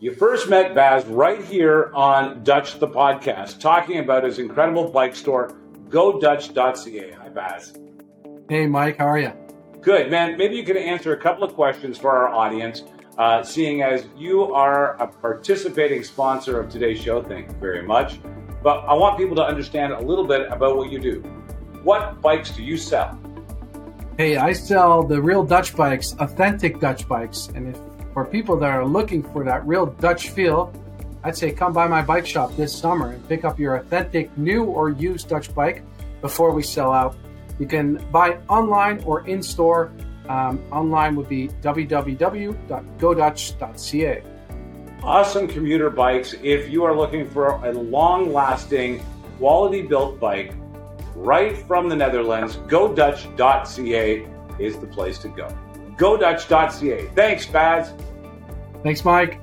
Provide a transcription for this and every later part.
You first met Baz right here on Dutch the podcast, talking about his incredible bike store, GoDutch.ca. Hi, Baz. Hey, Mike, how are you? Good, man. Maybe you can answer a couple of questions for our audience, uh, seeing as you are a participating sponsor of today's show. Thank you very much. But I want people to understand a little bit about what you do. What bikes do you sell? Hey, I sell the real Dutch bikes, authentic Dutch bikes. And if for people that are looking for that real Dutch feel, I'd say come by my bike shop this summer and pick up your authentic new or used Dutch bike before we sell out. You can buy online or in store. Um, online would be www.godutch.ca. Awesome commuter bikes. If you are looking for a long lasting, quality built bike right from the Netherlands, godutch.ca is the place to go. godutch.ca. Thanks, Baz. Thanks, Mike.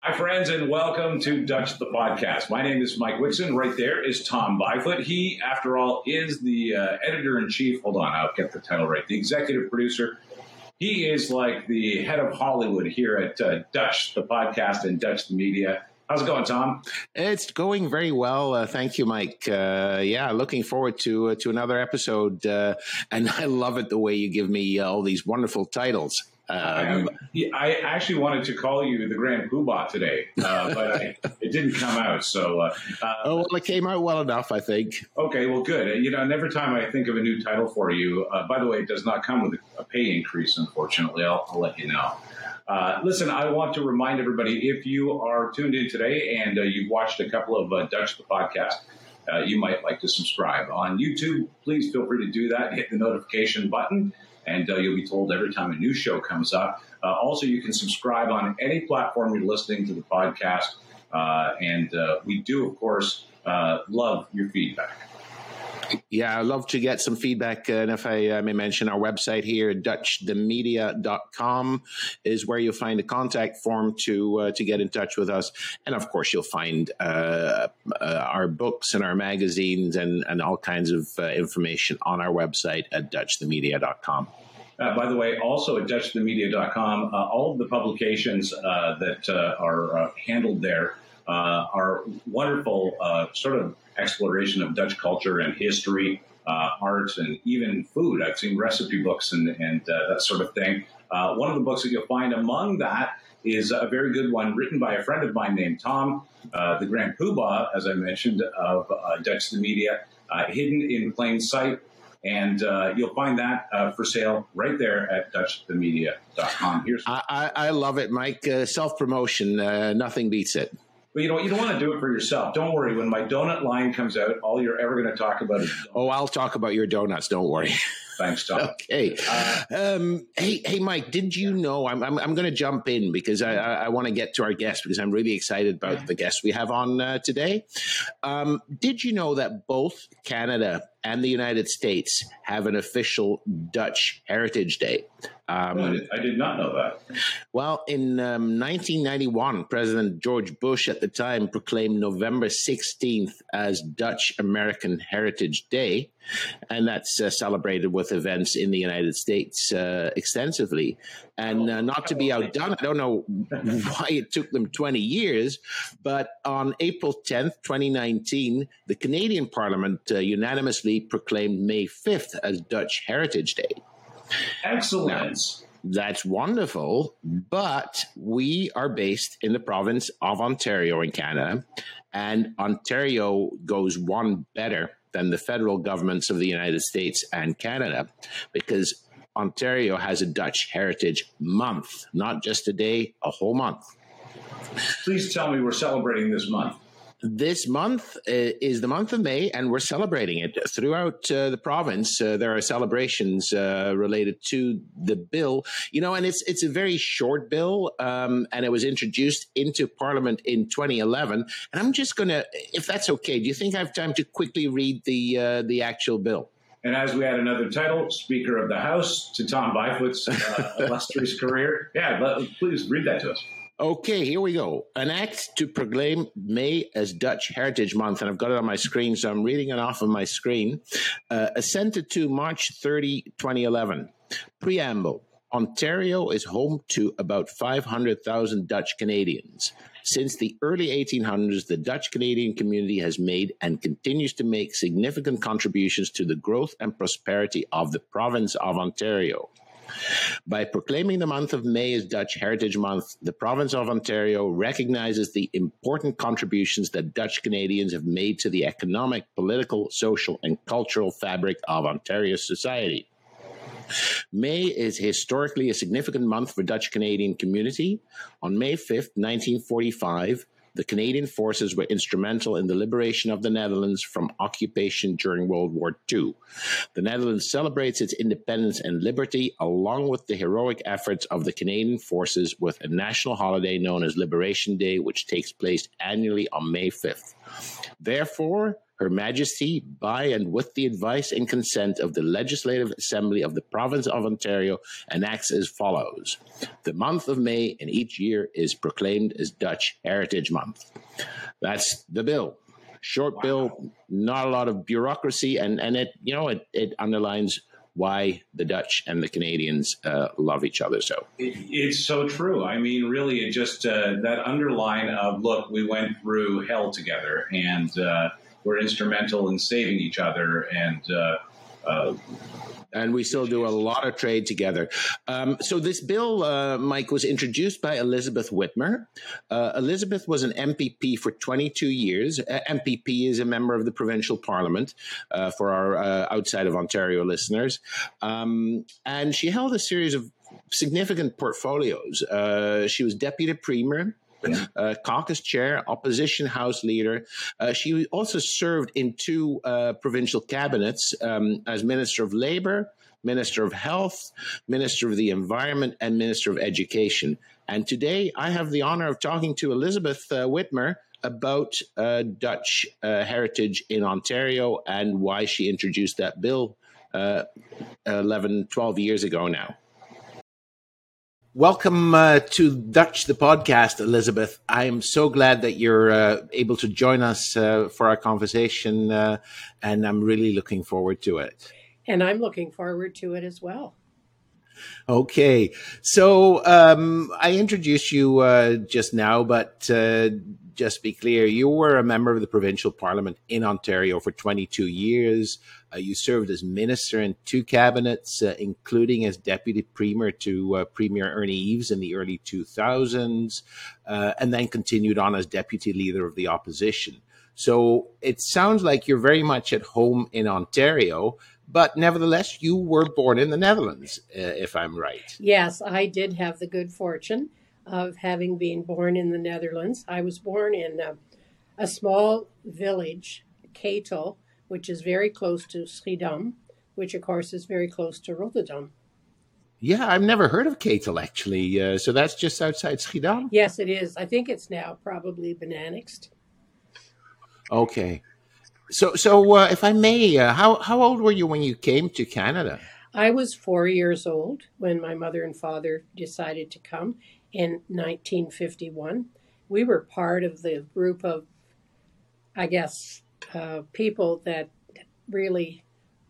Hi, friends, and welcome to Dutch the Podcast. My name is Mike Whitson. Right there is Tom Bijvoet. He, after all, is the uh, editor in chief. Hold on, I'll get the title right. The executive producer. He is like the head of Hollywood here at uh, Dutch the Podcast and Dutch the Media. How's it going, Tom? It's going very well. Uh, thank you, Mike. Uh, yeah, looking forward to uh, to another episode. Uh, and I love it the way you give me uh, all these wonderful titles. Um, I actually wanted to call you the Grand Poobah today, uh, but I, it didn't come out. So, uh, oh well, it came out well enough, I think. Okay, well, good. You know, and every time I think of a new title for you, uh, by the way, it does not come with a pay increase. Unfortunately, I'll, I'll let you know. Uh, listen, I want to remind everybody if you are tuned in today and uh, you've watched a couple of uh, Dutch the podcast, uh, you might like to subscribe. On YouTube, please feel free to do that. Hit the notification button, and uh, you'll be told every time a new show comes up. Also, you can subscribe on any platform you're listening to the podcast. and we do, of course, love your feedback. Yeah, I'd love to get some feedback. Uh, and if I uh, may mention our website here, dutchthemedia.com is where you'll find a contact form to uh, to get in touch with us. And of course, you'll find uh, uh, our books and our magazines and, and all kinds of uh, information on our website at dutchthemedia.com. Uh, by the way, also at dutchthemedia.com, uh, all of the publications uh, that are handled there are wonderful sort of exploration of Dutch culture and history, uh, art, and even food. I've seen recipe books and, and uh, that sort of thing. Uh, one of the books that you'll find among that is a very good one written by a friend of mine named Tom, uh, the Grand Poobah, as I mentioned, of uh, Dutch the Media, uh, hidden in plain sight. And you'll find that for sale right there at DutchTheMedia.com. Here's I, I love it, Mike. Self promotion, nothing beats it. But you know, you don't want to do it for yourself. Don't worry. When my donut line comes out, all you're ever going to talk about is. Donuts. Oh, I'll talk about your donuts. Don't worry. Thanks, Tom. okay. Uh, um, hey, hey, Mike. Did you know? I'm I'm, I'm going to jump in because I I, I want to get to our guest because I'm really excited about the guest we have on uh, today. Um, did you know that both Canada and the United States have an official Dutch Heritage Day? Um, I, did, I, did, not know that. Well, in um, 1991, President George Bush at the time proclaimed November 16th as Dutch American Heritage Day, and that's uh, celebrated with events in the United States uh, extensively. And uh, not to be outdone, I don't know why it took them 20 years, but on April 10th, 2019, the Canadian Parliament uh, proclaimed May 5th as Dutch Heritage Day. Excellent. Now, that's wonderful, but we are based in the province of Ontario in Canada, and Ontario goes one better than the federal governments of the United States and Canada because Ontario has a Dutch Heritage Month, not just a day, a whole month. Please tell me we're celebrating this month this month uh, is the month of May, and we're celebrating it throughout uh, the province. Uh, there are celebrations uh, related to the bill, you know, and it's it's a very short bill, um, and it was introduced into Parliament in 2011. And I'm just going to, if that's okay, do you think I have time to quickly read the the actual bill? And as we add another title, Speaker of the House, to Tom Bijvoet's illustrious career, yeah, please read that to us. Okay, here we go. An act to proclaim May as Dutch Heritage Month, and I've got it on my screen, so I'm reading it off of my screen. Uh, assented to March 30, 2011. Preamble Ontario is home to about 500,000 Dutch Canadians. Since the early 1800s, the Dutch Canadian community has made and continues to make significant contributions to the growth and prosperity of the province of Ontario. By proclaiming the month of May as Dutch Heritage Month, the province of Ontario recognizes the important contributions that Dutch Canadians have made to the economic, political, social, and cultural fabric of Ontario society. May is historically a significant month for Dutch Canadian community. On May 5th, 1945, the Canadian forces were instrumental in the liberation of the Netherlands from occupation during World War II. The Netherlands celebrates its independence and liberty along with the heroic efforts of the Canadian forces with a national holiday known as Liberation Day, which takes place annually on May 5th. Therefore, her Majesty, by and with the advice and consent of the Legislative Assembly of the Province of Ontario, enacts as follows The month of May in each year is proclaimed as Dutch Heritage Month. That's the bill. Short wow. bill, not a lot of bureaucracy, and, and it you know it, it underlines why the Dutch and the Canadians uh, love each other so. It's so true. I mean, really, it just uh, that underline of look, we went through hell together, and uh, were instrumental in saving each other and uh, uh, and we still do a lot of trade together. Um, so this bill, uh, Mike, was introduced by Elizabeth Witmer. Uh, Elizabeth was an MPP for 22 years. MPP is a member of the provincial parliament uh, for our uh, outside of Ontario listeners, um, and she held a series of significant portfolios. She was deputy premier yeah. uh, caucus chair, opposition House leader. Uh, she also served in two uh, provincial cabinets um, as Minister of Labor, Minister of Health, Minister of the Environment, and Minister of Education. And today I have the honor of talking to Elizabeth uh, Witmer about uh, Dutch uh, heritage in Ontario and why she introduced that bill 11, 12 years ago now. Welcome uh, to Dutch the podcast, Elizabeth. I am so glad that you're uh, able to join us uh, for our conversation, uh, and I'm really looking forward to it. And I'm looking forward to it as well. Okay, so um, I introduced you uh, just now, but uh, just be clear, you were a member of the provincial parliament in Ontario for 22 years. Uh, you served as minister in two cabinets, uh, including as deputy premier to uh, Premier Ernie Eves in the early 2000s, uh, and then continued on as deputy leader of the opposition. So it sounds like you're very much at home in Ontario, but nevertheless, you were born in the Netherlands, uh, if I'm right. Yes, I did have the good fortune of having been born in the Netherlands. I was born in a, a small village, Kethel, which is very close to Schiedam, which of course is very close to Rotterdam. Yeah, I've never heard of Kethel actually. Uh, so that's just outside Schiedam? Yes, it is. I think it's now probably been annexed. Okay. So, so uh, if I may, uh, how, how old were you when you came to Canada? I was four years old when my mother and father decided to come, in 1951. We were part of the group of, I guess, uh, people that really,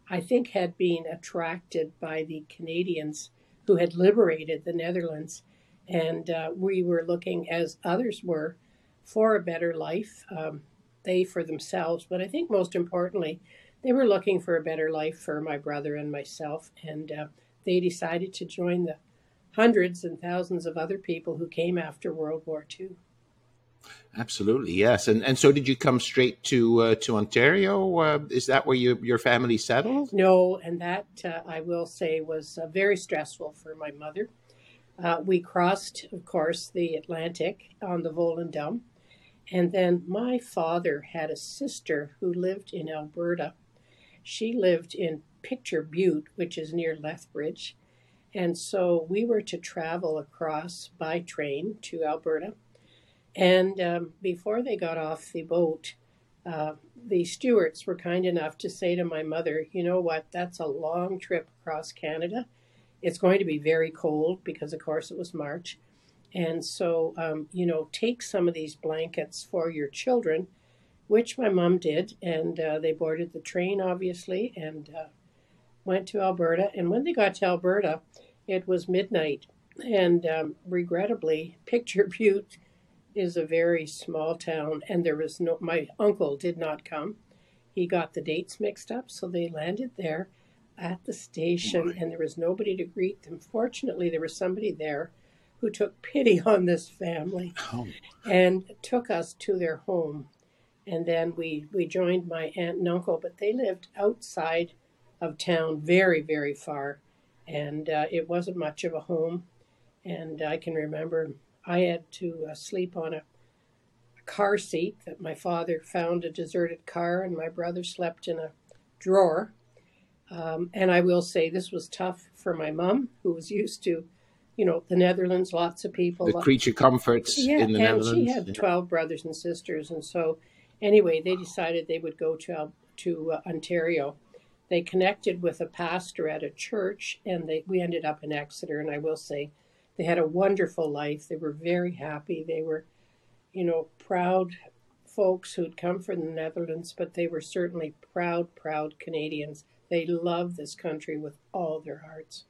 I think, had been attracted by the Canadians who had liberated the Netherlands. And uh, we were looking, as others were, for a better life. Um, they for themselves, but I think most importantly, they were looking for a better life for my brother and myself. And uh, they decided to join the hundreds and thousands of other people who came after World War II. Absolutely, yes. And and so, did you come straight to uh, to Ontario? Uh, is that where you, your family settled? No, and that uh, I will say was uh, very stressful for my mother. Uh, we crossed, of course, the Atlantic on the Volendam, and then my father had a sister who lived in Alberta. She lived in Picture Butte, which is near Lethbridge, and so we were to travel across by train to Alberta. And um, before they got off the boat, uh, the stewards were kind enough to say to my mother, You know what? That's a long trip across Canada. It's going to be very cold because, of course, it was March. And so, um, you know, take some of these blankets for your children, which my mom did. And uh, they boarded the train, obviously, and uh, went to Alberta. And when they got to Alberta, it was midnight. And um, regrettably, Picture Butte is a very small town, and there was no, my uncle did not come. He got the dates mixed up, so they landed there at the station, and there was nobody to greet them. Fortunately, there was somebody there who took pity on this family Oh, and took us to their home. And then we, we joined my aunt and uncle, but they lived outside of town, very, very far. And uh, it wasn't much of a home. And I can remember I had to uh, sleep on a, a car seat that my father found a deserted car, and my brother slept in a drawer. Um, and I will say this was tough for my mom, who was used to, you know, the Netherlands, lots of people. the creature comforts Yeah, in the and Netherlands. she had 12 brothers and sisters. And so, anyway, they decided they would go to, to uh, Ontario. They connected with a pastor at a church, and they, we ended up in Exeter. And I will say, they had a wonderful life. They were very happy. They were, you know, proud folks who'd come from the Netherlands, but they were certainly proud, proud Canadians. They love this country with all their hearts.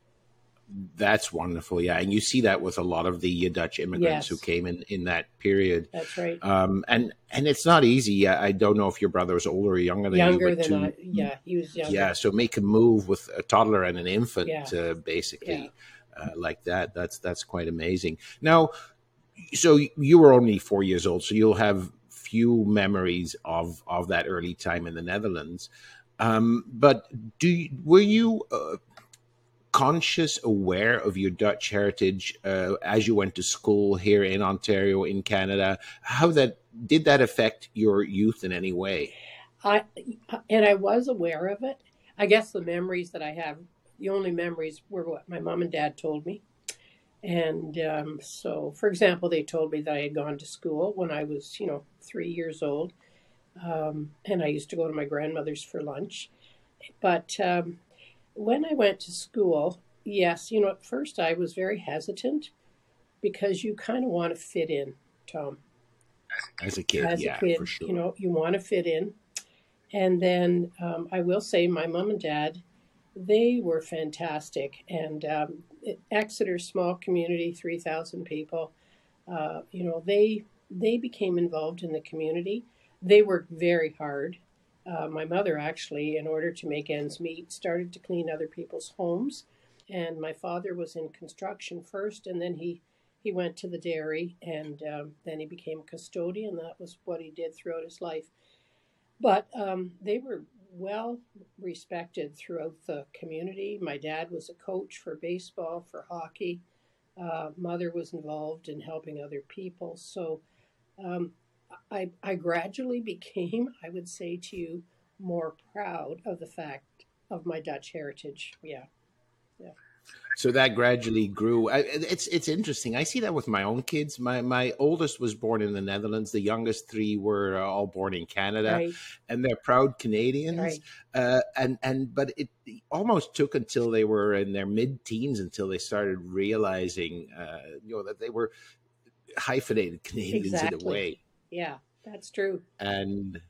That's wonderful, yeah, and you see that with a lot of the uh, Dutch immigrants Yes. who came in in that period. That's right. Um, and and it's not easy. I I don't know if your brother was older or younger than you, Younger than to- I, yeah, he was younger. Yeah, so make a move with a toddler and an infant, Yeah. uh, basically, uh, like that. That's that's quite amazing. Now, so you were only four years old, so you'll have few memories of of that early time in the Netherlands. Um, but do you, were you uh, conscious, aware of your Dutch heritage uh, as you went to school here in Ontario, in Canada? How that did that affect your youth in any way? I and I was aware of it. I guess the memories that I have, the only memories were what my mom and dad told me. And um, so, for example, they told me that I had gone to school when I was, you know, three years old, um, and I used to go to my grandmother's for lunch. But um, when I went to school, yes, you know, at first I was very hesitant because you kind of want to fit in, Tom As a kid, as yeah, a kid, for sure. you know, you want to fit in. And then um, I will say, my mom and dad, they were fantastic. And um, Exeter, small community, three thousand people. Uh, you know, they they became involved in the community. They worked very hard. Uh, my mother actually, in order to make ends meet, started to clean other people's homes. And my father was in construction first, and then he he went to the dairy and um, then he became a custodian. That was what he did throughout his life. But um, they were well respected throughout the community. My dad was a coach for baseball, for hockey. Uh, mother was involved in helping other people. So um, I, I gradually became, I would say to you, more proud of the fact of my Dutch heritage. Yeah. Yeah. so that gradually grew I, it's it's interesting i see that with my own kids my my oldest was born in the netherlands the youngest three were uh, all born in canada Right. and they're proud canadians Right. uh, and and but it almost took until they were in their mid-teens until they started realizing uh, you know that they were hyphenated canadians in a way Yeah. That's true. and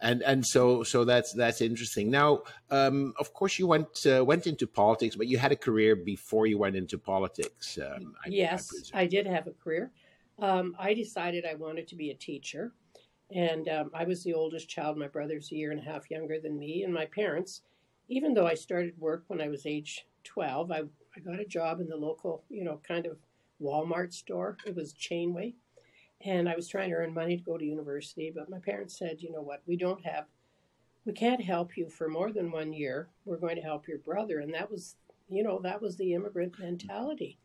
and and so so that's that's interesting. Now, um, of course, you went uh, went into politics, but you had a career before you went into politics. Um, I, yes, presume. I, did have a career. Um, I decided I wanted to be a teacher, and um, I was the oldest child. My brother's a year and a half younger than me, and my parents, even though I started work when I was age twelve, I I got a job in the local, you know, kind of Walmart store. It was Chainway, and I was trying to earn money to go to university. But my parents said, you know what, we don't have, we can't help you for more than one year. We're going to help your brother, and that was, you know, that was the immigrant mentality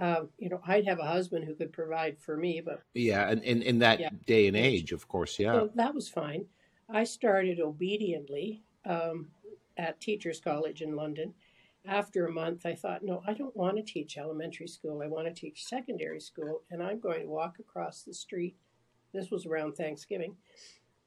um, you know, I'd have a husband who could provide for me, but yeah, and in in that Yeah. day and age, of course, yeah. so that was fine. I started obediently um, at Teachers College in London. After a month, I thought, no, I don't want to teach elementary school. I want to teach secondary school, and I'm going to walk across the street. This was around Thanksgiving.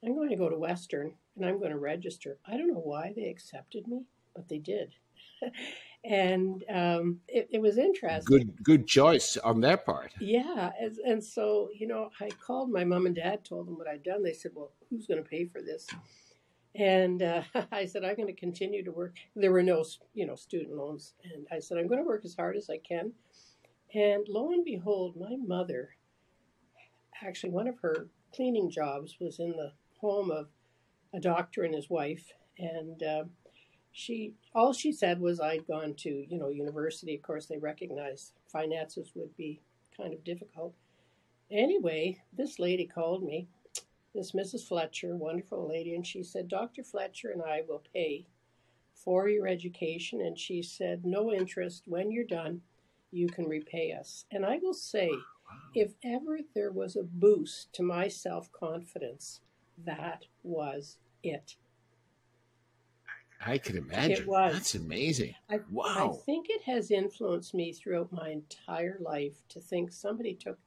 I'm going to go to Western and I'm going to register. I don't know why they accepted me, but they did. and um, it, it, was interesting. Good, good choice on their part. Yeah, and, and so you know, I called my mom and dad, told them what I'd done. They said, "Well, who's going to pay for this?" And uh, I said, "I'm going to continue to work." There were no, you know, student loans, and I said, "I'm going to work as hard as I can." And lo and behold, my mother, actually, one of her cleaning jobs was in the home of a doctor and his wife, and uh, she all she said was I'd gone to you know university. Of course, they recognized finances would be kind of difficult. Anyway, this lady called me, this Mrs. Fletcher, wonderful lady, and she said, Dr. Fletcher and I will pay for your education. And she said, no interest. When you're done, you can repay us. And I will say, if ever there was a boost to my self confidence, that was it. I can imagine. It was. That's amazing. I, wow. I think it has influenced me throughout my entire life to think somebody took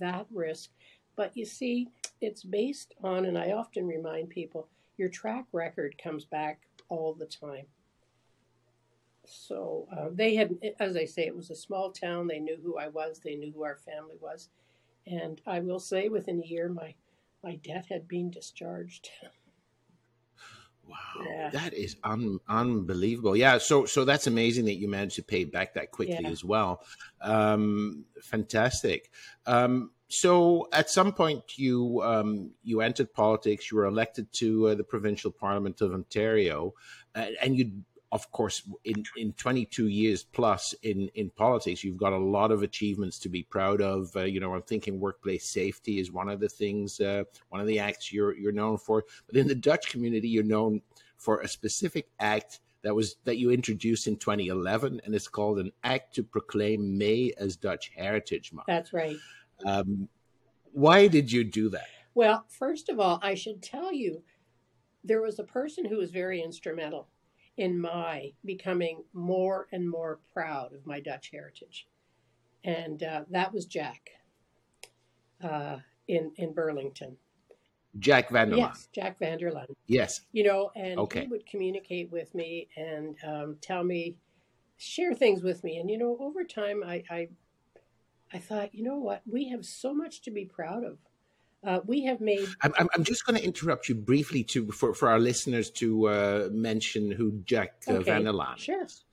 that risk. But you see, it's based on, and I often remind people, your track record comes back all the time. So uh, they had, as I say, it was a small town. They knew who I was. They knew who our family was, and I will say, within a year, my my debt had been discharged. Wow, yeah. that is un- unbelievable. Yeah, so so that's amazing that you managed to pay back that quickly yeah. as well. Um, fantastic. Um, so at some point you um, you entered politics. You were elected to uh, the provincial parliament of Ontario, uh, and you of course, in, in 22 years plus in, in politics, you've got a lot of achievements to be proud of. Uh, you know, I'm thinking workplace safety is one of the things, uh, one of the acts you're you're known for. But in the Dutch community, you're known for a specific act that was that you introduced in 2011, and it's called an act to proclaim May as Dutch Heritage Month. That's right. Um, why did you do that? Well, first of all, I should tell you, there was a person who was very instrumental in my becoming more and more proud of my Dutch heritage. And uh, that was Jack uh, in, in Burlington. Jack Vanderlaan. Yes, Jack Vanderlaan. Yes. You know, and okay. he would communicate with me and um, tell me, share things with me. And, you know, over time, I, I, I thought, you know what? We have so much to be proud of uh, we have made. I'm, I'm just going to interrupt you briefly to for, for our listeners to uh, mention who Jack uh, okay. Van Laan Sure. Is.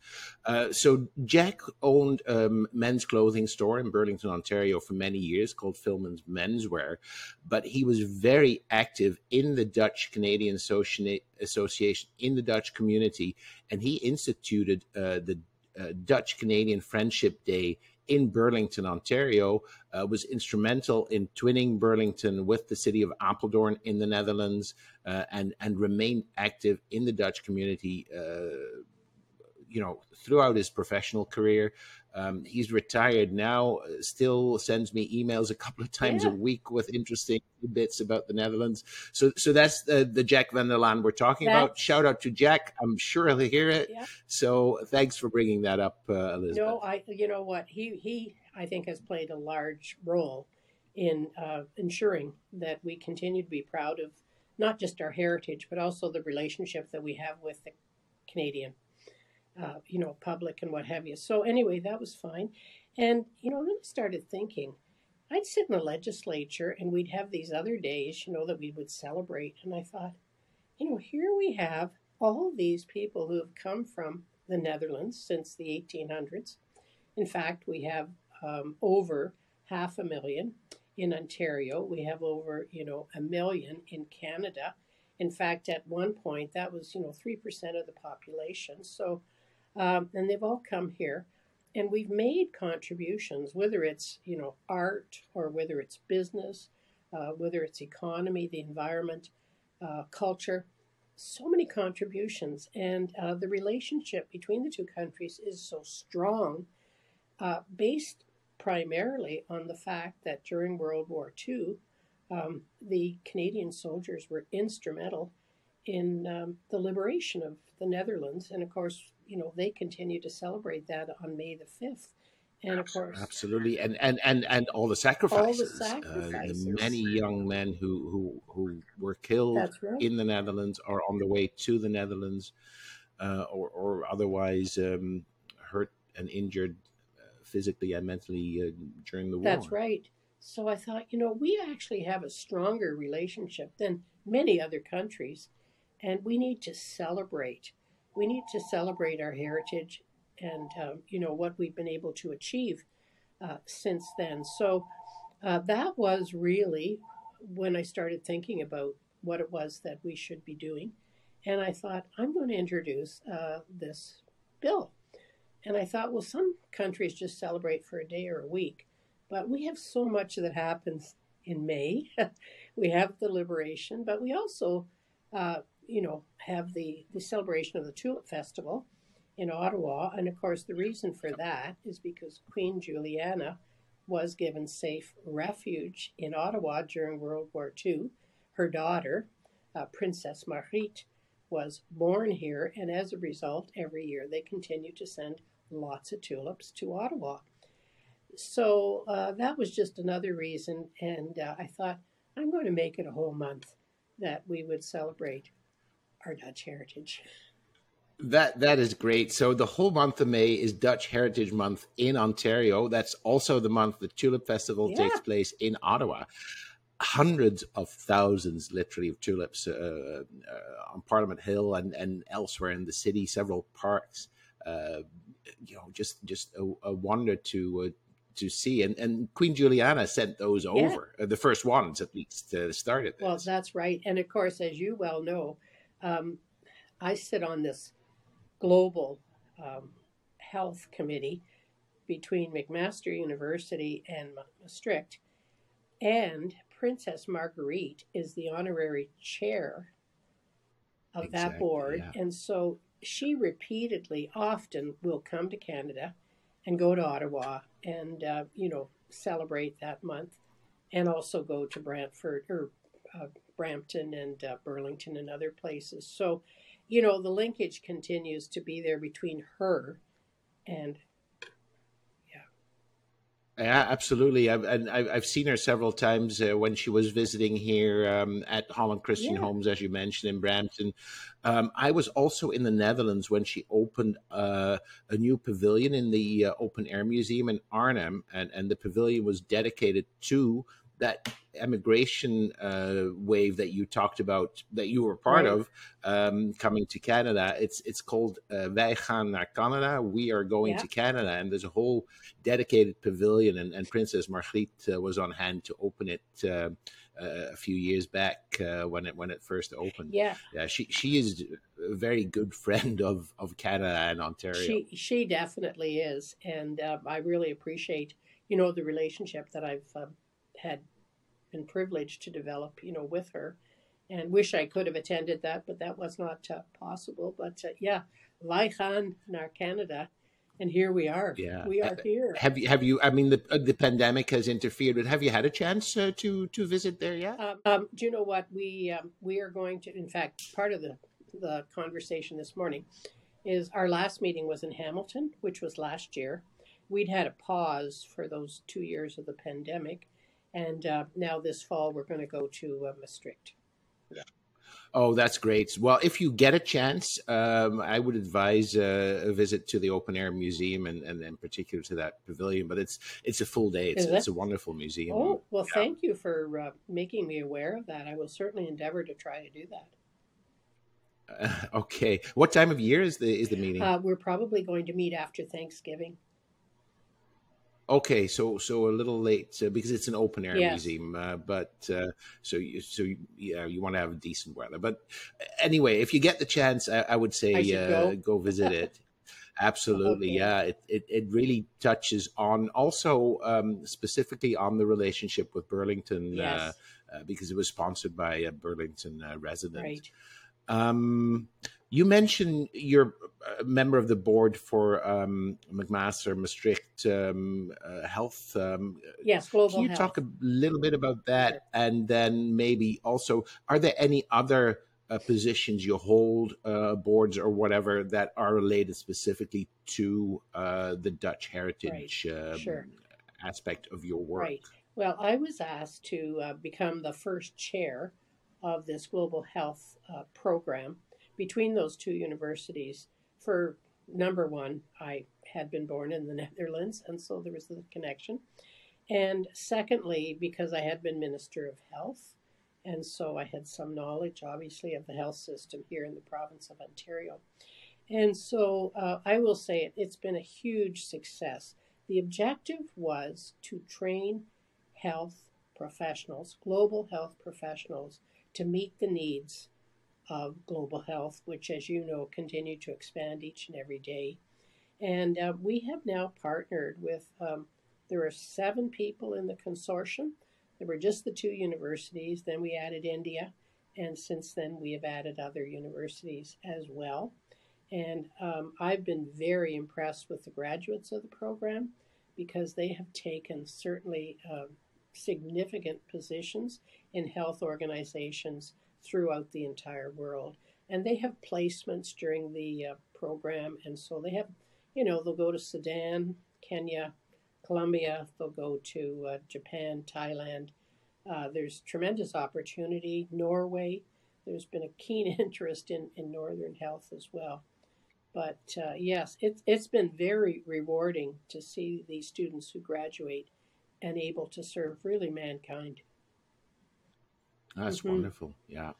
Uh, so Jack owned a um, men's clothing store in Burlington, Ontario, for many years called Filman's Menswear, but he was very active in the Dutch Canadian Association in the Dutch community, and he instituted uh, the uh, Dutch Canadian Friendship Day in Burlington, Ontario, uh, was instrumental in twinning Burlington with the city of Apeldoorn in the Netherlands, uh, and and remained active in the Dutch community. Uh, you know, throughout his professional career, um, he's retired now. Still sends me emails a couple of times yeah. a week with interesting bits about the Netherlands. So, so that's the, the Jack Van der Laan we're talking that's, about. Shout out to Jack. I'm sure he'll hear it. Yeah. So, thanks for bringing that up, uh, Elizabeth. No, I. You know what? He he. I think has played a large role in uh, ensuring that we continue to be proud of not just our heritage, but also the relationship that we have with the Canadian uh, you know, public and what have you. So anyway, that was fine. And, you know, then I started thinking, I'd sit in the legislature and we'd have these other days, you know, that we would celebrate. And I thought, you know, here we have all these people who have come from the Netherlands since the 1800s. In fact, we have um, over half a million in Ontario. We have over, you know, a million in Canada. In fact, at one point, that was, you know, 3% of the population. So um, and they've all come here. And we've made contributions, whether it's you know art or whether it's business, uh, whether it's economy, the environment, uh, culture, so many contributions, and uh, the relationship between the two countries is so strong, uh, based primarily on the fact that during World War II, um, the Canadian soldiers were instrumental in um, the liberation of the Netherlands, and of course, you know, they continue to celebrate that on May the 5th. And of course, absolutely, and and and and all the sacrifices, all the, sacrifices. Uh, the many young men who who who were killed right. in the Netherlands or on the way to the Netherlands, uh, or or otherwise um, hurt and injured uh, physically and mentally uh, during the war. That's right. So I thought, you know, we actually have a stronger relationship than many other countries, and we need to celebrate. We need to celebrate our heritage and, um, you know, what we've been able to achieve uh, since then. So uh, that was really when I started thinking about what it was that we should be doing. And I thought, I'm going to introduce uh, this bill. And I thought, well, some countries just celebrate for a day or a week, but we have so much that happens in May. we have the liberation, but we also, uh, you know, have the, the celebration of the Tulip Festival in Ottawa. And of course, the reason for that is because Queen Juliana was given safe refuge in Ottawa during World War II. Her daughter, uh, Princess Margriet, was born here, and as a result, every year they continue to send lots of tulips to Ottawa. So uh, that was just another reason, and uh, I thought I'm going to make it a whole month that we would celebrate our Dutch heritage. That that is great. So the whole month of May is Dutch Heritage Month in Ontario. That's also the month the Tulip Festival yeah. takes place in Ottawa. Hundreds of thousands, literally, of tulips uh, uh, on Parliament Hill and, and elsewhere in the city. Several parks. Uh, you know, just just a, a wonder to uh, to see. And, and Queen Juliana sent those yeah. over, uh, the first ones at least, to start it. Well, that's right. And of course, as you well know, um, I sit on this global um, health committee between McMaster University and Maastricht. And Princess Margriet is the honorary chair of exactly, that board. Yeah. And so she repeatedly, often will come to Canada and go to Ottawa and, uh, you know, celebrate that month and also go to Brantford or uh, Brampton and uh, Burlington and other places. So you know, the linkage continues to be there between her and yeah, Yeah, absolutely. I've, and I've seen her several times uh, when she was visiting here um, at Holland Christian yeah. Homes, as you mentioned, in Brampton. Um, I was also in the Netherlands when she opened uh, a new pavilion in the uh, Open Air Museum in Arnhem, and, and the pavilion was dedicated to that immigration uh, wave that you talked about that you were part right. of um, coming to Canada. It's it's called uh, Wij gaan naar Canada. We are going yeah. to Canada, and there's a whole dedicated pavilion. And, and Princess Margriet uh, was on hand to open it. Uh, uh, a few years back uh, when it when it first opened. Yeah, yeah. She she is a very good friend of of Canada and Ontario. She she definitely is, and uh, I really appreciate you know the relationship that I've um, had been privileged to develop, you know, with her. And wish I could have attended that, but that was not uh, possible. But uh, yeah, Laichan naar Canada, and here we are. Yeah, we are here. Have you? Have you? I mean, the uh, the pandemic has interfered, but have you had a chance uh, to to visit there yet? Um, um, do you know what we um, we are going to? In fact, part of the the conversation this morning is our last meeting was in Hamilton, which was last year. We'd had a pause for those two years of the pandemic, and uh, now this fall, we're going to go to uh, Maastricht. Yeah. Oh, that's great. Well, if you get a chance, um, I would advise uh, a visit to the open air museum and, and in particular to that pavilion. But it's it's a full day. It's, it's a wonderful museum. Oh, well, yeah. thank you for uh, making me aware of that. I will certainly endeavor to try to do that. Uh, okay. What time of year is the is the meeting? Uh, we're probably going to meet after Thanksgiving. Okay, so so a little late uh, because it's an open air yes. museum, uh, but uh, so you, so you, yeah, you want to have decent weather. But anyway, if you get the chance, I, I would say I go. Uh, go. visit it. Absolutely, okay. yeah. It, it, it really touches on also um, specifically on the relationship with Burlington uh, yes. Uh, because it was sponsored by a Burlington resident. Right. Um, you mentioned you're a member of the board for um, McMaster Maastricht um, uh, Health. Um, yes, global. Can you health. talk a little bit about that, and then maybe also, are there any other uh, positions you hold, uh, boards or whatever, that are related specifically to uh, the Dutch heritage right. Um, sure. aspect of your work? Right. Well, I was asked to uh, become the first chair of this global health uh, program between those two universities for number one, I had been born in the Netherlands, and so there was the connection. And secondly, because I had been Minister of Health, and so I had some knowledge, obviously, of the health system here in the province of Ontario. And so uh, I will say it, it's been a huge success. The objective was to train health professionals, global health professionals, to meet the needs of global health, which, as you know, continue to expand each and every day. And uh, we have now partnered with, um, there are seven people in the consortium. There were just the two universities, then we added India, and since then we have added other universities as well. And um, I've been very impressed with the graduates of the program because they have taken certainly uh, significant positions in health organizations throughout the entire world. And they have placements during the uh, program. And so they have, you know, they'll go to Sudan, Kenya, Colombia, they'll go to uh, Japan, Thailand. Uh, there's tremendous opportunity. Norway, there's been a keen interest in, in Northern health as well. But uh, yes, it's, it's been very rewarding to see these students who graduate and able to serve really mankind. That's mm-hmm. wonderful. Yeah.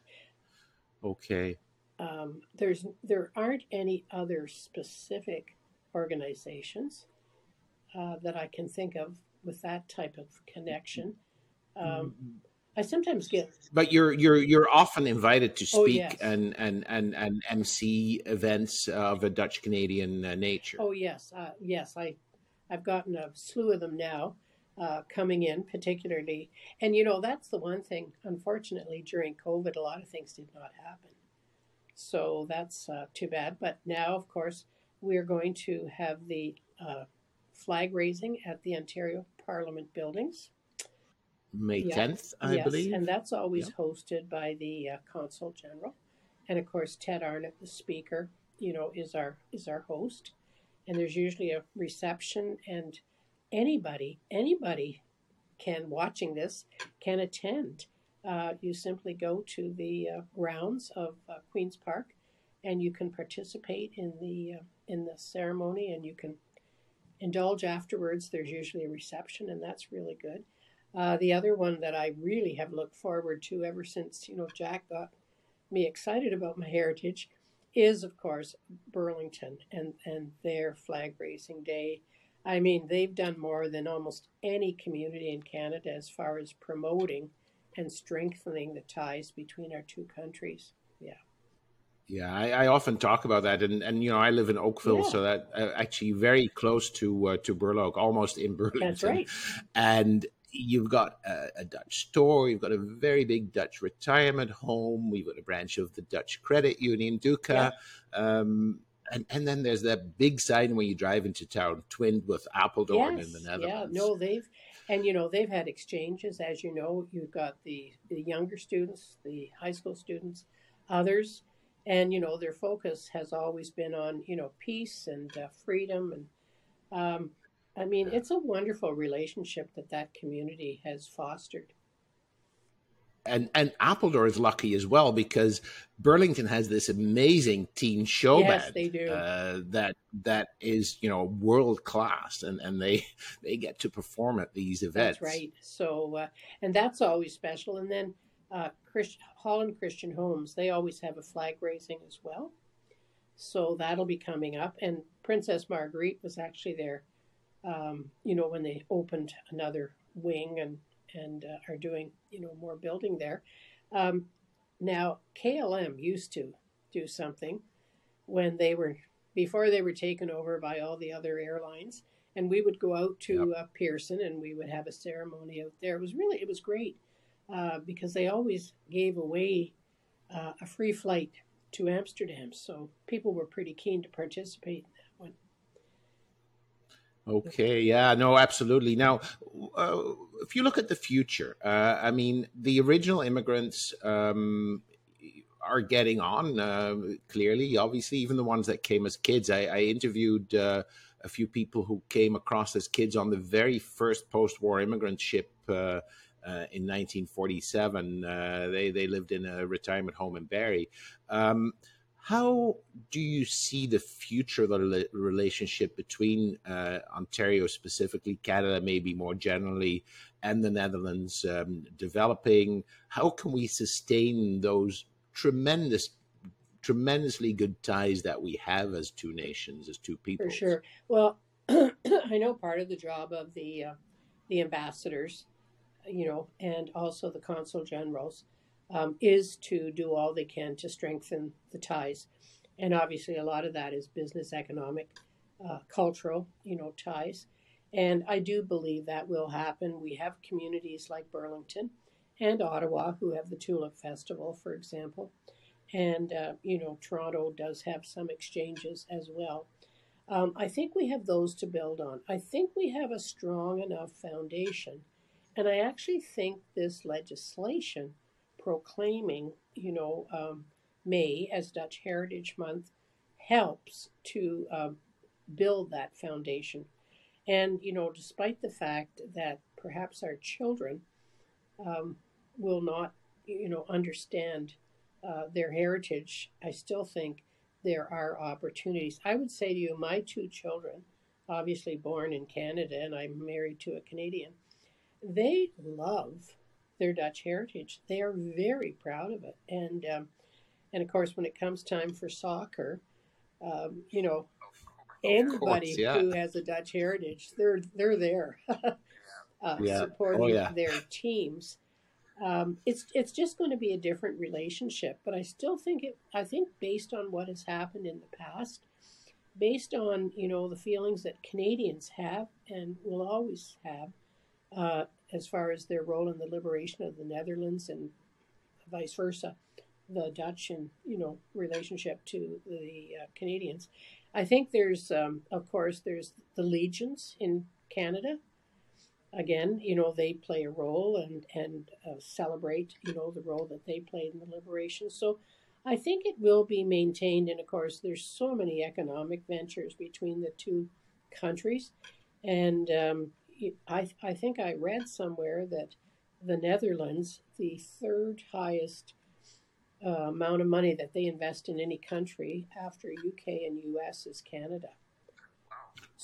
Okay. Um, there's there aren't any other specific organizations uh, that I can think of with that type of connection. Um, mm-hmm. I sometimes get, but you're you're you're often invited to oh, speak yes. and, and and and MC events of a Dutch Canadian uh, nature. Oh yes, uh, yes. I I've gotten a slew of them now uh, coming in, particularly. And you know, that's the one thing, unfortunately, during COVID, a lot of things did not happen. So that's uh, too bad. But now, of course, we're going to have the uh, flag raising at the Ontario Parliament buildings. May yeah. 10th, I yes, believe. And that's always yeah. hosted by the uh, Consul General. And of course, Ted Arnott, the speaker, you know, is our is our host. And there's usually a reception and anybody, anybody can watching this can attend. Uh, you simply go to the uh, grounds of uh, Queens Park, and you can participate in the uh, in the ceremony, and you can indulge afterwards. There's usually a reception, and that's really good. Uh, the other one that I really have looked forward to ever since you know Jack got me excited about my heritage is of course Burlington and and their flag raising day I mean, they've done more than almost any community in Canada as far as promoting and strengthening the ties between our two countries. Yeah. Yeah, I, I often talk about that, and, and you know I live in Oakville, yeah. so that uh, actually very close to uh, to Burloak, almost in Burlington. That's right. And you've got a, a, Dutch store, you've got a very big Dutch retirement home, we've got a branch of the Dutch Credit Union, Duca. Yeah. Um, and and then there's that big sign when you drive into town, twinned with Apeldoorn yes, in the Netherlands. Yeah, no, they've and you know they've had exchanges, as you know. You've got the the younger students, the high school students, others, and you know their focus has always been on you know peace and uh, freedom and. Um, I mean, it's a wonderful relationship that that community has fostered and and Apeldoorn is lucky as well because Burlington has this amazing teen show yes, band they do. Uh, that that is you know world class and and they they get to perform at these events. That's right. So uh, and that's always special. And then uh, Christ- Holland Christian Homes they always have a flag raising as well. So that'll be coming up. And Princess Margriet was actually there. Um, you know when they opened another wing and and uh, are doing you know more building there. Um, now KLM used to do something when they were before they were taken over by all the other airlines, and we would go out to yep. uh, Pearson and we would have a ceremony out there. It was really it was great uh, because they always gave away uh, a free flight to Amsterdam, so people were pretty keen to participate Okay, yeah, no, absolutely. Now, uh, if you look at the future, uh, I mean, the original immigrants um, are getting on uh, clearly, obviously, even the ones that came as kids. I, I interviewed uh, a few people who came across as kids on the very first post war immigrant ship. Uh, uh, in 1947, they they lived in a retirement home in Barrie. Um, how do you see the future of the relationship between uh, Ontario, specifically Canada, maybe more generally, and the Netherlands um, developing? How can we sustain those tremendous, tremendously good ties that we have as two nations, as two people? For sure. Well, I know part of the job of the uh, the ambassadors, you know, and also the consul generals um, is to do all they can to strengthen the ties. And obviously, a lot of that is business, economic, uh, cultural, you know, ties. And I do believe that will happen. We have communities like Burlington and Ottawa who have the Tulip Festival, for example. And, uh, you know, Toronto does have some exchanges as well. Um, I think we have those to build on. I think we have a strong enough foundation. And I actually think this legislation proclaiming, you know, um, May as Dutch Heritage Month helps to uh, build that foundation. And, you know, despite the fact that perhaps our children um, will not, you know, understand uh, their heritage, I still think there are opportunities. I would say to you, my two children, obviously born in Canada, and I'm married to a Canadian, they love their Dutch heritage. They are very proud of it, and um, and of course, when it comes time for soccer, um, you know, anybody course, yeah. who has a Dutch heritage, they're they're there, uh, yeah. supporting oh, yeah. their teams. Um, it's it's just going to be a different relationship, but I still think it. I think based on what has happened in the past, based on you know the feelings that Canadians have and will always have, uh, as far as their role in the liberation of the Netherlands and vice versa, the Dutch and you know relationship to the uh, Canadians. I think there's, um, of course, there's the legions in Canada. Again, you know they play a role and and uh, celebrate you know the role that they played in the liberation. So I think it will be maintained, and of course, there's so many economic ventures between the two countries, and um, I, I think I read somewhere that the Netherlands, the third highest uh, amount of money that they invest in any country after UK and US is Canada.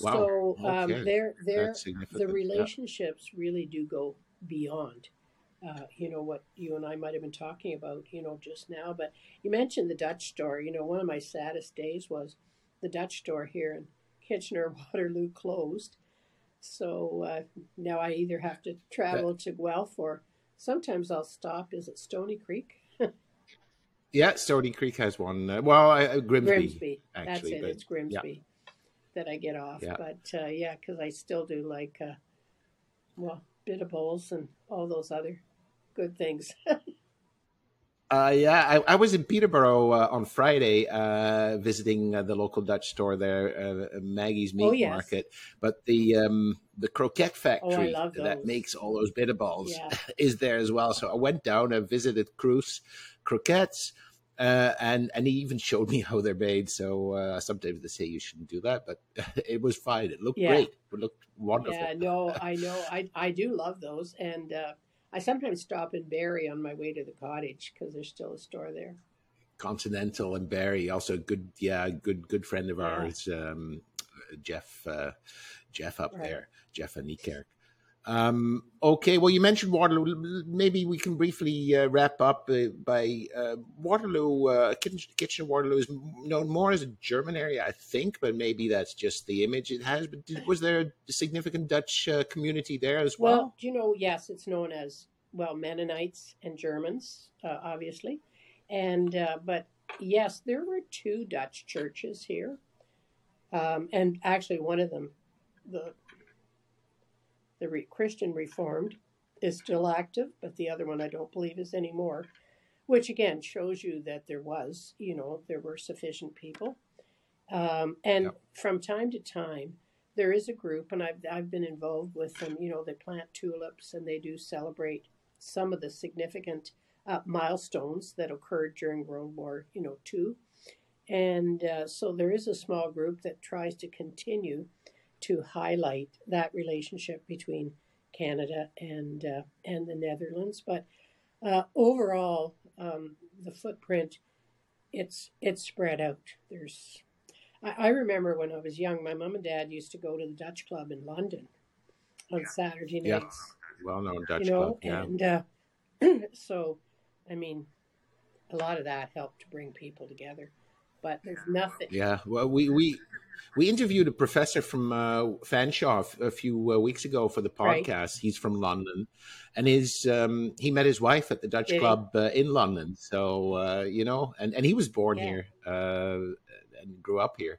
Wow. So um, okay. they're, they're, the relationships yeah. really do go beyond. Uh, you know what you and I might have been talking about, you know, just now. But you mentioned the Dutch store. You know, one of my saddest days was the Dutch store here in Kitchener Waterloo closed, so uh, now I either have to travel to Guelph or sometimes I'll stop. Is it Stoney Creek? yeah, Stoney Creek has one. Uh, well, uh, Grimsby. Grimsby. Actually, That's it. But, it's Grimsby yeah. that I get off. Yeah. But uh, yeah, because I still do like, uh, well, bit of bowls and all those other good things. Uh, yeah, I, I, was in Peterborough uh, on Friday uh, visiting uh, the local Dutch store there, uh, Maggie's Meat oh, yes. Market. But the um, the croquette oh, factory oh, that makes all those bitterballs yeah. is there as well. So I went down and visited Cruz Croquettes. Uh, and and he even showed me how they're made. So sometimes they say you shouldn't do that, but it was fine. It looked yeah. great. It looked wonderful. Yeah, no, I know. I I do love those, and I sometimes stop in Barrie on my way to the cottage because there's still a store there. Continental and Barrie, also good, yeah, good, good friend of yeah. ours, um, Jeff, uh, Jeff up right. there, Jeff van Niekerk. Um, okay, well, you mentioned Waterloo. Maybe we can briefly uh, wrap up uh, by uh, Waterloo. Uh, Kitchener Waterloo is known more as a German area, I think, but maybe that's just the image it has. But did, was there a significant Dutch uh, community there as well? Well, you know, yes, it's known as well Mennonites and Germans, uh, obviously, and but yes, there were two Dutch churches here, um, and actually one of them, the the Re- Christian Reformed is still active, but the other one I don't believe is anymore, which again shows you that there was, you know, there were sufficient people. Um, and yep. from time to time, there is a group, and I've, I've been involved with them. You know, they plant tulips and they do celebrate some of the significant uh, milestones that occurred during World War, you know, two. And uh, so there is a small group that tries to continue to highlight that relationship between Canada and uh, and the Netherlands. But uh, overall, um, the footprint it's it's spread out. There's I, I remember when I was young, my mom and dad used to go to the Dutch Club in London on Saturday nights. Yeah. Well known Dutch you know, club. Yeah. and uh, so I mean, a lot of that helped to bring people together. But there's nothing. Yeah, well, we we we interviewed a professor from uh, Fanshawe a a few uh, weeks ago for the Right. podcast. He's from London, and his um, he met his wife at the Dutch Did club uh, in London. So uh, you know, and and he was born Yeah. here uh, and grew up here,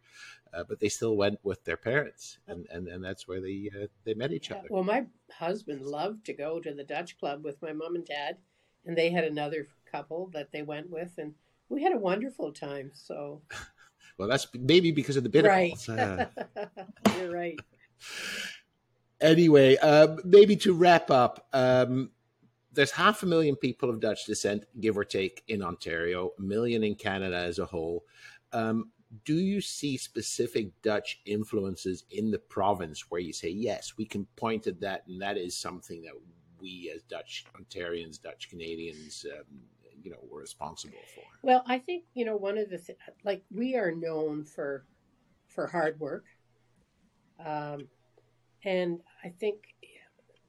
uh, but they still went with their parents, and and, and that's where they uh, they met each Yeah, other. Well, my husband loved to go to the Dutch club with my mom and dad, and they had another couple that they went with, and we had a wonderful time. So, Well, that's maybe because of the right, Uh, you're right. anyway, um, maybe to wrap up, um, there's half a million people of Dutch descent, give or take, in Ontario, a million in Canada as a whole. Um, do you see specific Dutch influences in the province where you say, yes, we can point at that, and that is something that we as Dutch Ontarians, Dutch Canadians, um, you know, were responsible for? Well, I think you know one of the th- like we are known for for hard work, um, and I think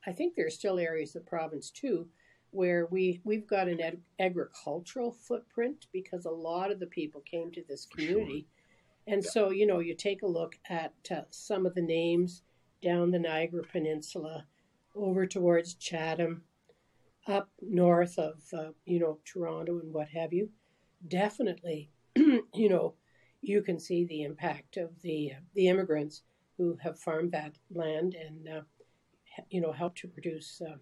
I think there's are still areas of the province too where we we've got an ag- agricultural footprint because a lot of the people came to this For sure. community, and so you know you take a look at uh, some of the names down the Niagara Peninsula, over towards Chatham, up north of uh, you know Toronto and what have you definitely, you know, you can see the impact of the the immigrants who have farmed that land and uh, you know helped to produce. Uh,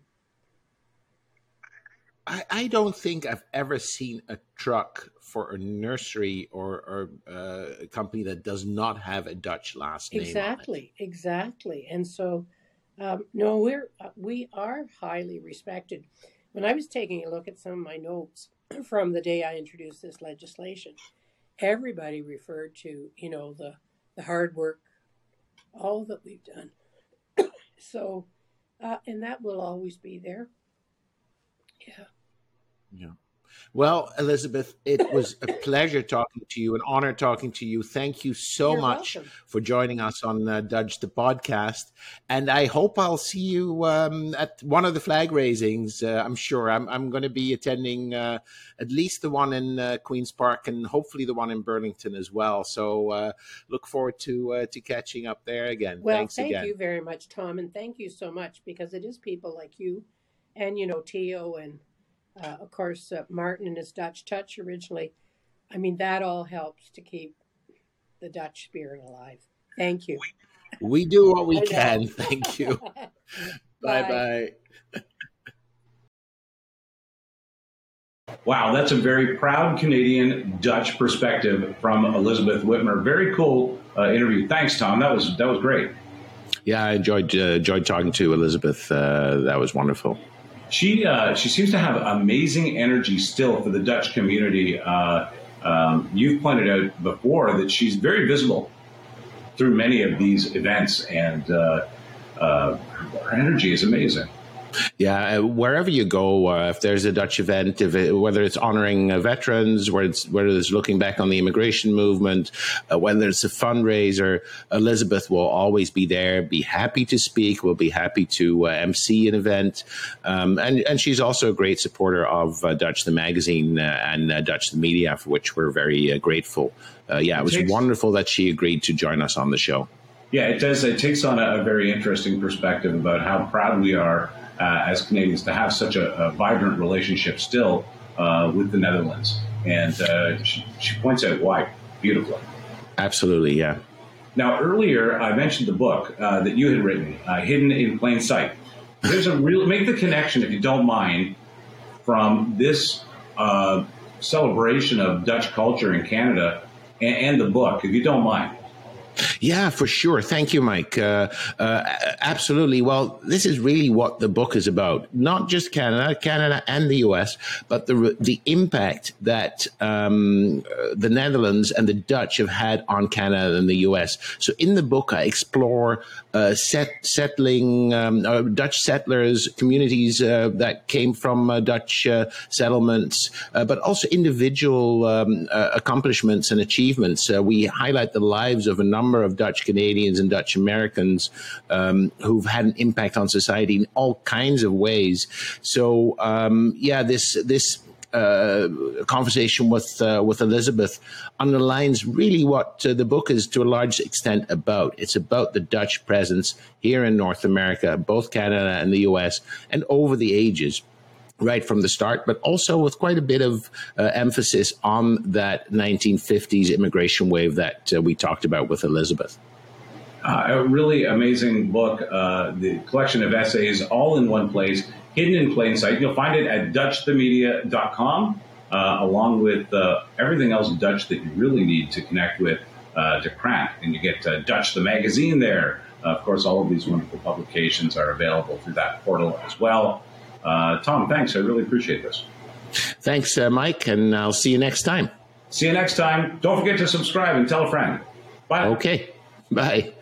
I, I don't think I've ever seen a truck for a nursery or, or uh, a company that does not have a Dutch last name. exactly, exactly, and so um, no, we're uh, we are highly respected. When I was taking a look at some of my notes from the day I introduced this legislation, everybody referred to you know the the hard work, all that we've done. so, uh, and that will always be there. Yeah. Yeah. Well, Elizabeth, it was a pleasure talking to you, an honor talking to you. Thank you so You're much welcome. for joining us on uh, Dutch the podcast. And I hope I'll see you um, at one of the flag raisings. Uh, I'm sure I'm, I'm going to be attending uh, at least the one in uh, Queen's Park and hopefully the one in Burlington as well. So uh, look forward to uh, to catching up there again. Well, Thanks thank again. you very much, Tom, and thank you so much because it is people like you, and you know Tio, and uh, of course uh, Martin and his Dutch touch originally. I mean, that all helps to keep the Dutch spirit alive. Thank you. We do what we can. Thank you. bye bye. Wow, that's a very proud Canadian Dutch perspective from Elizabeth Witmer. Very cool uh, interview. Thanks, Tom. That was that was great. Yeah, I enjoyed uh, enjoyed talking to Elizabeth. Uh, that was wonderful. She uh, she seems to have amazing energy still for the Dutch community. Uh, um, you've pointed out before that she's very visible through many of these events, and uh, uh, her energy is amazing. Yeah, uh, wherever you go, uh, if there's a Dutch event, if it, whether it's honoring uh, veterans, whether it's, whether it's looking back on the immigration movement, uh, whether it's a fundraiser, Elizabeth will always be there, be happy to speak, will be happy to uh, MC an event. Um, and, and she's also a great supporter of uh, Dutch the Magazine uh, and uh, Dutch the Media, for which we're very uh, grateful. Uh, yeah, it was wonderful that she agreed to join us on the show. Yeah, it does. It takes on a, a very interesting perspective about how proud we are as Canadians to have such a, a vibrant relationship still uh, with the Netherlands, and uh, she, she points out why beautifully. Absolutely, yeah. Now, earlier I mentioned the book uh, that you had written, uh, "Hidden in Plain Sight." There's a real make the connection, if you don't mind, from this uh, celebration of Dutch culture in Canada and, and the book, if you don't mind. Yeah, for sure. Thank you, Mike. Uh, uh, absolutely. Well, this is really what the book is about. Not just Canada, Canada and the US, but the the impact that um, the Netherlands and the Dutch have had on Canada and the US. So, in the book, I explore uh, set, settling um, uh, Dutch settlers, communities uh, that came from uh, Dutch settlements, but also individual um, accomplishments and achievements. we highlight the lives of a number of Dutch Canadians and Dutch Americans um, who've had an impact on society in all kinds of ways. So, um, yeah, this this uh, conversation with uh, with Elizabeth underlines really what uh, the book is to a large extent about. It's about the Dutch presence here in North America, both Canada and the U.S., and over the ages. Right from the start, but also with quite a bit of uh, emphasis on that 1950s immigration wave that uh, we talked about with Elizabeth. Uh, a really amazing book, the collection of essays all in one place hidden in plain sight. You'll find it at DutchTheMedia.com, uh, along with uh, everything else Dutch that you really need to connect with uh, De Krant. And you get uh, Dutch the magazine there. Uh, of course, all of these wonderful publications are available through that portal as well. Uh, Tom, thanks. I really appreciate this. Thanks, Mike, and I'll see you next time. See you next time. Don't forget to subscribe and tell a friend. Bye. Okay. Bye.